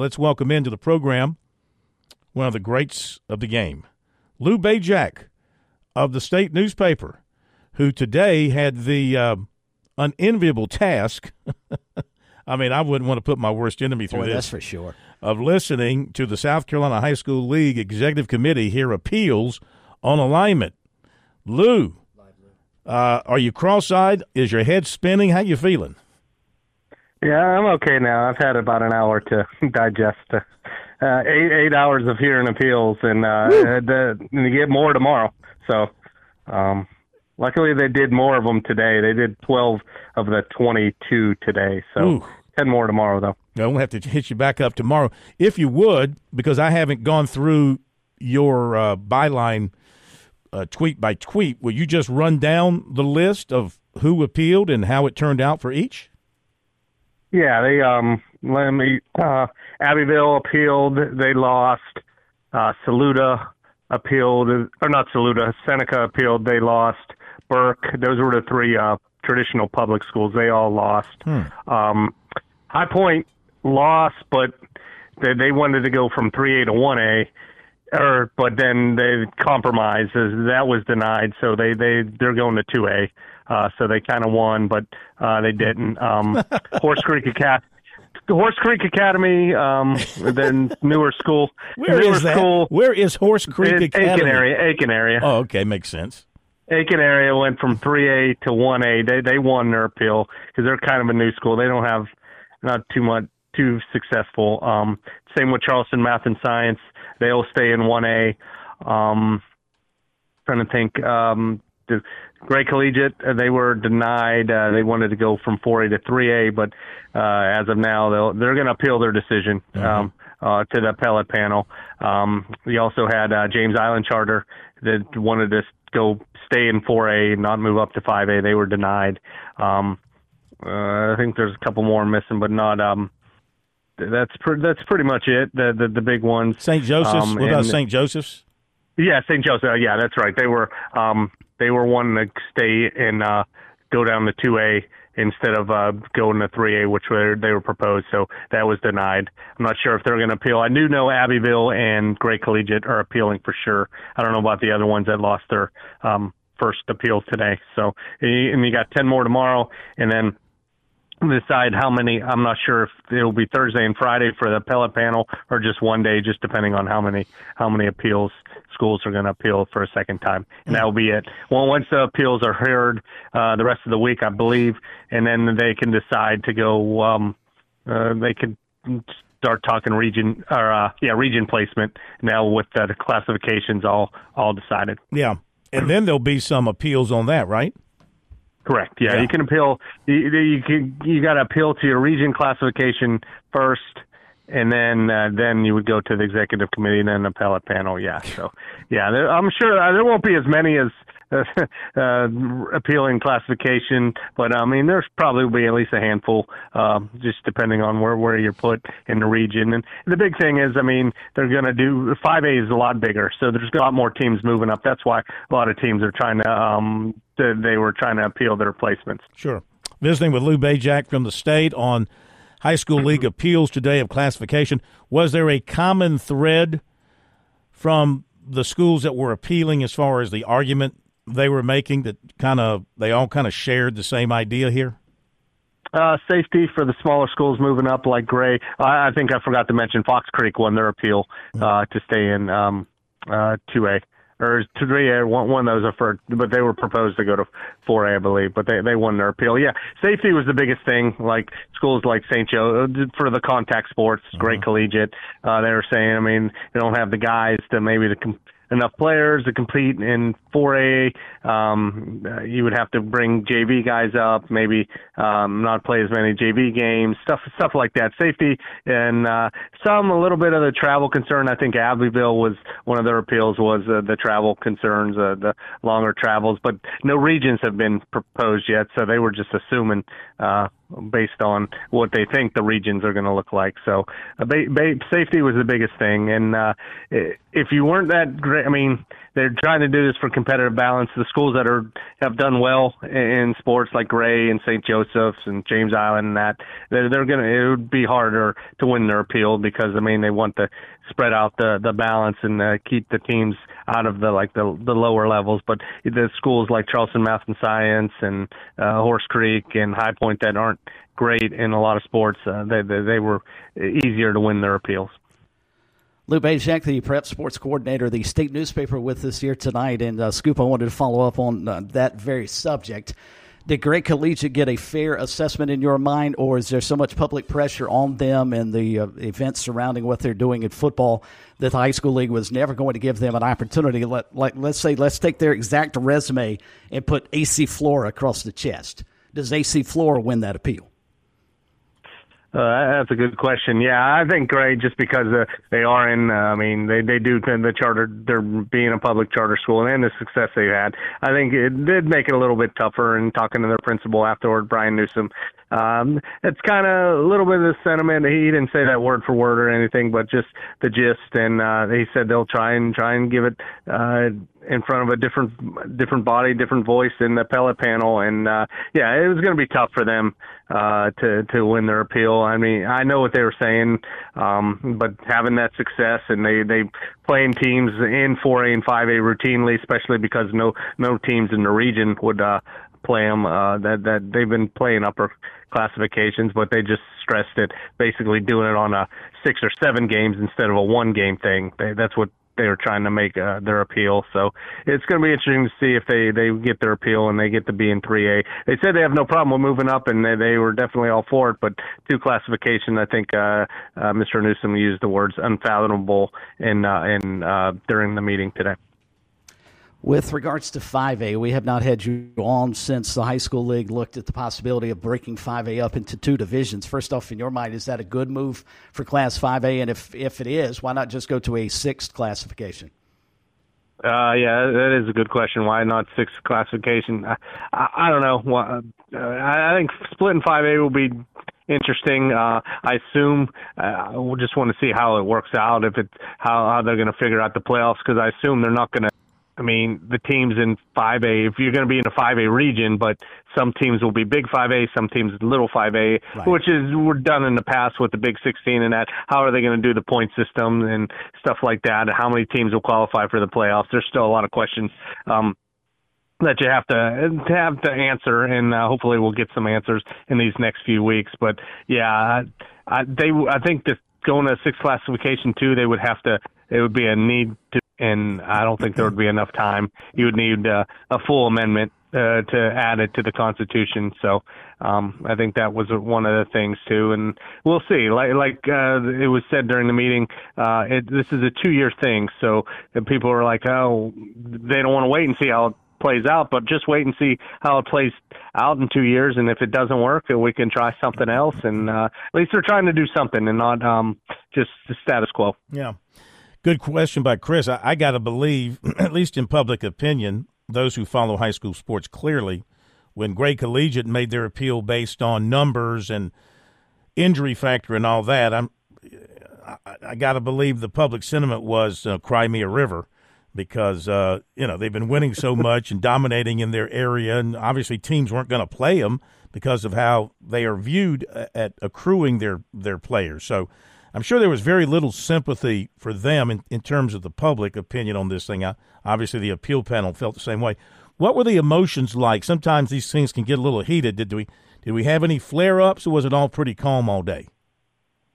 Let's welcome into the program one of the greats of the game, Lou Bezjak of the state newspaper, who today had the uh, unenviable task. I mean, I wouldn't want to put my worst enemy through Boy, this. that's for sure. Of listening to the South Carolina High School League Executive Committee hear appeals on alignment. Lou, uh, are you cross-eyed? Is your head spinning? How you feeling? Yeah, I'm okay now. I've had about an hour to digest. Uh, uh, eight eight hours of hearing appeals, and uh, the, and you get more tomorrow. So, um, luckily they did more of them today. They did 12 of the 22 today. So, Ooh. 10 more tomorrow though. I will have to hit you back up tomorrow if you would, because I haven't gone through your uh, byline uh, tweet by tweet. Will you just run down the list of who appealed and how it turned out for each? Yeah, they um let me uh Abbeville appealed, they lost. Uh Saluda appealed or not Saluda, Seneca appealed, they lost. Burke, those were the three uh traditional public schools. They all lost. Um High Point lost, but they they wanted to go from three A to one A. Or, but then they compromised. That was denied, so they they they're going to two A. Uh, so they kind of won, but uh, they didn't. Um, Horse Creek Academy. Horse Creek Academy, um, then newer school. Where newer is that? School, Where is Horse Creek Academy? Aiken area. Aiken area. Oh, okay, makes sense. Aiken area went from 3A to 1A. They they won their appeal because they're kind of a new school. They don't have not too much too successful. Um, same with Charleston Math and Science. They'll stay in 1A. Um, trying to think. Um, Gray Collegiate, uh, they were denied. Uh, they wanted to go from 4A to 3A, but uh, as of now, they'll, they're going to appeal their decision um, uh, to the appellate panel. Um, we also had uh, James Island Charter that wanted to go stay in 4A, not move up to 5A. They were denied. Um, uh, I think there's a couple more missing, but not. Um, that's pre- that's pretty much it. The the, the big ones. St. Joseph's. Um, what about St. Joseph's? yeah, St. Joseph. Yeah, that's right. They were um they were wanting to stay and uh go down to two A instead of uh going to three A, which were they were proposed. So that was denied. I'm not sure if they're going to appeal. I do know Abbeville and Gray Collegiate are appealing for sure. I don't know about the other ones that lost their um first appeal today. So and you got ten more tomorrow, and then decide how many. I'm not sure if it'll be Thursday and Friday for the appellate panel or just one day, just depending on how many how many appeals schools are going to appeal for a second time, and that will be it. Well, once the appeals are heard, uh, the rest of the week, I believe, and then they can decide to go. Um, uh, they can start talking region or uh, yeah region placement now with the classifications all all decided. Yeah, and then there'll be some appeals on that, right? Correct. Yeah, Yeah. you can appeal. You, you can you got to appeal to your region classification first, and then uh, then you would go to the executive committee and then the appellate panel. Yeah. So yeah, there, I'm sure uh, there won't be as many as. Uh, uh, appealing classification, but I mean, there's probably be at least a handful, um, just depending on where where you're put in the region. And the big thing is, I mean, they're going to do 5A is a lot bigger, so there's a lot more teams moving up. That's why a lot of teams are trying to um, they they were trying to appeal their placements. Sure. Visiting with Lou Bezjak from the state on high school league appeals today of classification. Was there a common thread from the schools that were appealing as far as the argument they were making that kind of they all kind of shared the same idea here? Uh, safety for the smaller schools moving up, like Gray. I, I think I forgot to mention Fox Creek won their appeal uh, to stay in um, uh, 2A or 3A. One, one of those are for, but they were proposed to go to 4A, I believe. But they they won their appeal. Yeah, safety was the biggest thing. Like schools like St. Joe uh, for the contact sports, Gray Collegiate. Uh, they were saying, I mean, they don't have the guys to maybe the. Com- enough players to compete in 4A. Um, uh, you would have to bring JV guys up, maybe um, not play as many JV games, stuff stuff like that. Safety and uh, some a little bit of the travel concern. I think Abbeville was one of their appeals was uh, the travel concerns, uh, the longer travels, but no regions have been proposed yet, so they were just assuming uh, based on what they think the regions are going to look like. So uh, ba- ba- safety was the biggest thing, and uh, if you weren't that great, I mean, they're trying to do this for competitive balance. The schools that are have done well in sports like Gray and St. Joseph's and James Island and that they're, they're gonna it would be harder to win their appeal because I mean they want to spread out the the balance and uh, keep the teams out of the like the the lower levels. But the schools like Charleston Math and Science and uh, Horse Creek and High Point that aren't great in a lot of sports, uh, they, they they were easier to win their appeals. Lou Bezjak, the prep sports coordinator, the state newspaper, with us here tonight. And uh, Scoop, I wanted to follow up on uh, that very subject. Did Gray Collegiate get a fair assessment in your mind, or is there so much public pressure on them and the uh, events surrounding what they're doing in football that the high school league was never going to give them an opportunity? Let, like, let's say, let's take their exact resume and put AC Flora across the chest. Does AC Flora win that appeal? Uh, that's a good question. Yeah, I think Gray just because uh, they are in. Uh, I mean, they they do the charter. They're being a public charter school and the success they've had. I think it did make it a little bit tougher. And talking to their principal afterward, Brian Newsom, um, it's kind of a little bit of the sentiment. He didn't say that word for word or anything, but just the gist. And uh, he said they'll try and try and give it. Uh, in front of a different different body, different voice in the appellate panel, and uh, yeah, it was going to be tough for them uh, to to win their appeal. I mean, I know what they were saying, um, but having that success and they they playing teams in 4A and 5A routinely, especially because no no teams in the region would uh, play them. Uh, that that they've been playing upper classifications, but they just stressed it, basically doing it on a six or seven games instead of a one game thing. They, that's what they were trying to make uh, their appeal. So it's going to be interesting to see if they they get their appeal and they get to be in 3A. They said they have no problem with moving up, and they, they were definitely all for it. But two classification, I think uh, uh, Mr. Newsom used the words unfathomable in uh, in uh, during the meeting today. With regards to 5A, we have not had you on since the high school league looked at the possibility of breaking 5A up into two divisions. First off, in your mind, is that a good move for Class 5A? And if, if it is, why not just go to a sixth classification? Uh, yeah, that is a good question. Why not sixth classification? I, I, I don't know. Uh, I think splitting 5A will be interesting. Uh, I assume uh, we'll just want to see how it works out. If it how how they're going to figure out the playoffs because I assume they're not going to I mean, the teams in 5A, if you're going to be in a 5A region, but some teams will be big 5A, some teams little 5A, right. which is we're done in the past with the Big 16 and that. How are they going to do the point system and stuff like that? And How many teams will qualify for the playoffs? There's still a lot of questions. Um, that you have to have to answer, and uh, hopefully we'll get some answers in these next few weeks. But yeah, I, they I think that going to six classification two, they would have to. It would be a need to and I don't think there would be enough time. You would need uh, a full amendment uh, to add it to the Constitution. So um, I think that was one of the things too, and we'll see. Like like uh, it was said during the meeting, uh, it, this is a two-year thing. So people are like, oh, they don't want to wait and see how it plays out, but just wait and see how it plays out in two years. And if it doesn't work, we can try something else. And uh, at least they're trying to do something and not um, just the status quo. Yeah. Good question by Chris. I, I got to believe, at least in public opinion, those who follow high school sports clearly, when Gray Collegiate made their appeal based on numbers and injury factor and all that, I'm I, I got to believe the public sentiment was uh, cry me a river because uh, you know they've been winning so much and dominating in their area, and obviously teams weren't going to play them because of how they are viewed uh, at accruing their their players. So I'm sure there was very little sympathy for them in, in terms of the public opinion on this thing. I, obviously, the appeal panel felt the same way. What were the emotions like? Sometimes these things can get a little heated. Did we did we have any flare ups, or was it all pretty calm all day?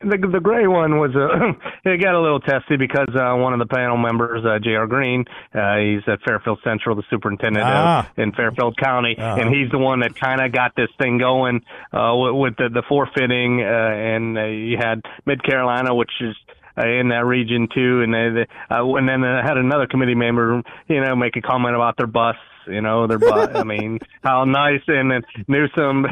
The the gray one was a it got a little testy because uh, one of the panel members, uh, J.R. Green, uh, he's at Fairfield Central, the superintendent ah. in Fairfield County, uh-huh. and he's the one that kind of got this thing going uh, with, with the, the forfeiting, uh, and uh, you had Mid Carolina, which is uh, in that region too, and they, uh, and then I had another committee member, you know, make a comment about their bus, you know, their bus. I mean, how nice, and then Newsom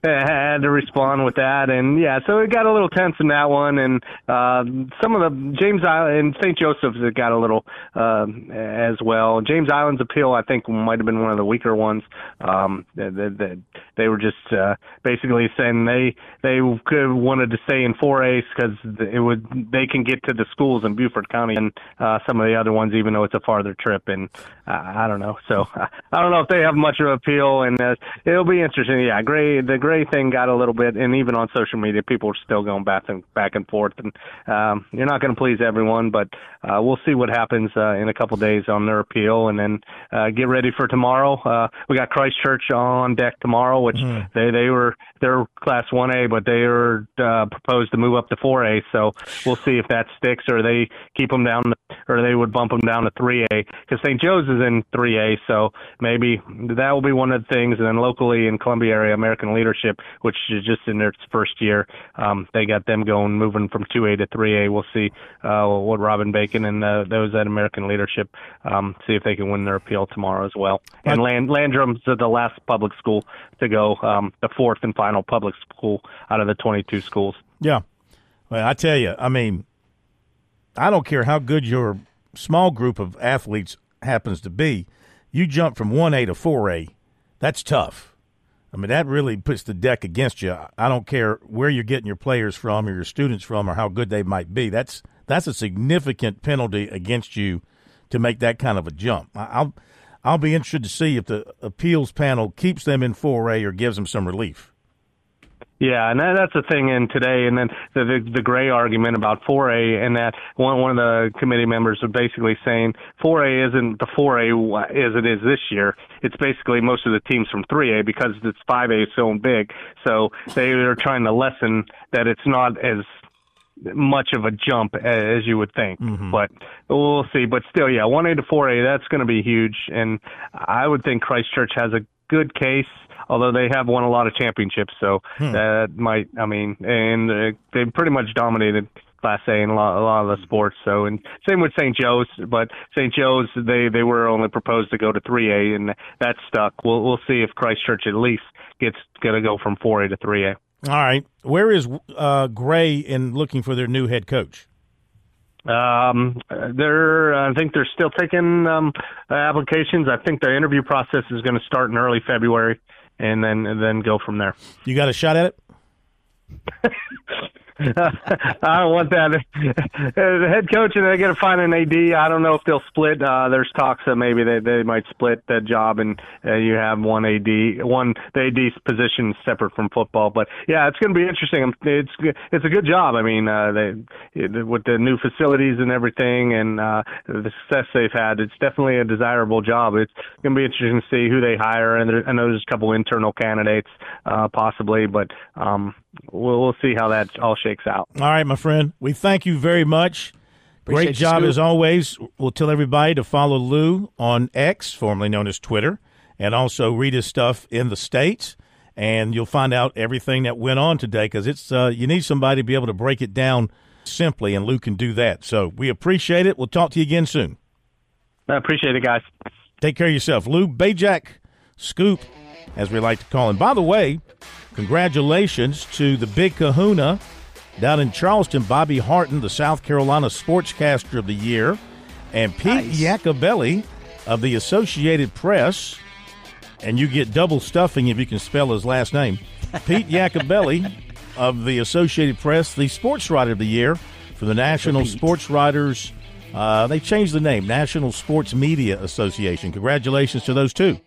had to respond with that, and yeah, so it got a little tense in that one, and uh, some of the James Island and St. Joseph's it got a little uh, as well. James Island's appeal, I think, might have been one of the weaker ones. Um, they, they, they were just uh, basically saying they they could wanted to stay in 4A because it would they can get to the schools in Beaufort County and uh, some of the other ones, even though it's a farther trip, and uh, I don't know. So I don't know if they have much of an appeal, and uh, it'll be interesting. Yeah, great the Gray thing got a little bit, and even on social media, people are still going back and back and forth, and um, you're not going to please everyone, but uh, we'll see what happens uh, in a couple days on their appeal, and then uh, get ready for tomorrow. Uh, we got Christ Church on deck tomorrow, which mm. they they were they're Class 1A, but they are uh, proposed to move up to 4A. So we'll see if that sticks, or they keep them down, or they would bump them down to 3A because St. Joe's is in 3A. So maybe that will be one of the things. And then locally in Columbia area, American Leadership, which is just in their first year, um, they got them going, moving from 2A to 3A. We'll see uh, what Robin Bacon and uh, those at American Leadership um, see if they can win their appeal tomorrow as well. And Land- Landrum's the last public school to go, um, the fourth and final public school out of the 22 schools. Yeah. Well, I tell you, I mean, I don't care how good your small group of athletes happens to be. You jump from 1A to 4A, that's tough. I mean, that really puts the deck against you. I don't care where you're getting your players from or your students from or how good they might be. That's that's a significant penalty against you to make that kind of a jump. I'll I'll be interested to see if the appeals panel keeps them in 4A or gives them some relief. Yeah, and that, that's the thing in today, and then the, the the gray argument about 4A, and that one one of the committee members are basically saying 4A isn't the 4A as it is this year. It's basically most of the teams from 3A because it's 5A is so big. So they are trying to lessen that it's not as much of a jump as you would think. Mm-hmm. But we'll see. But still, yeah, 1A to 4A, that's going to be huge. And I would think Christ Church has a good case although they have won a lot of championships. So hmm. that might, I mean, and uh, they pretty much dominated Class A in a lot, a lot of the sports. So, and same with St. Joe's, but St. Joe's they they were only proposed to go to 3A, and that stuck. We'll we'll see if Christ Church at least gets going to go from 4A to 3A. All right, where is uh, Gray in looking for their new head coach? Um, they're, I think they're still taking um, applications. I think the interview process is going to start in early February and then and then go from there. You got a shot at it? I don't want that. the head coach and they got to find an AD. I don't know if they'll split. Uh, there's talks that maybe they they might split that job and uh, you have one AD, one the AD's position separate from football. But yeah, it's going to be interesting. It's it's a good job. I mean, uh, they with the new facilities and everything and uh, the success they've had, it's definitely a desirable job. It's going to be interesting to see who they hire. And there, I know there's a couple internal candidates uh, possibly, but um, we'll, we'll see how that all shakes out. All right, my friend. We thank you very much. Appreciate Great job as always. We'll tell everybody to follow Lou on X, formerly known as Twitter, and also read his stuff in the States. And you'll find out everything that went on today because it's uh, you need somebody to be able to break it down simply, and Lou can do that. So we appreciate it. We'll talk to you again soon. I appreciate it, guys. Take care of yourself. Lou Bezjak, Scoop, as we like to call him. By the way, Congratulations to the big kahuna down in Charleston, Bobby Harton, the South Carolina Sportscaster of the Year, and Pete nice. Iacobelli of the Associated Press. And you get double stuffing if you can spell his last name. Pete Iacobelli of the Associated Press, the Sports Writer of the Year for the National Sports Writers. Uh, they changed the name, National Sports Media Association. Congratulations to those two.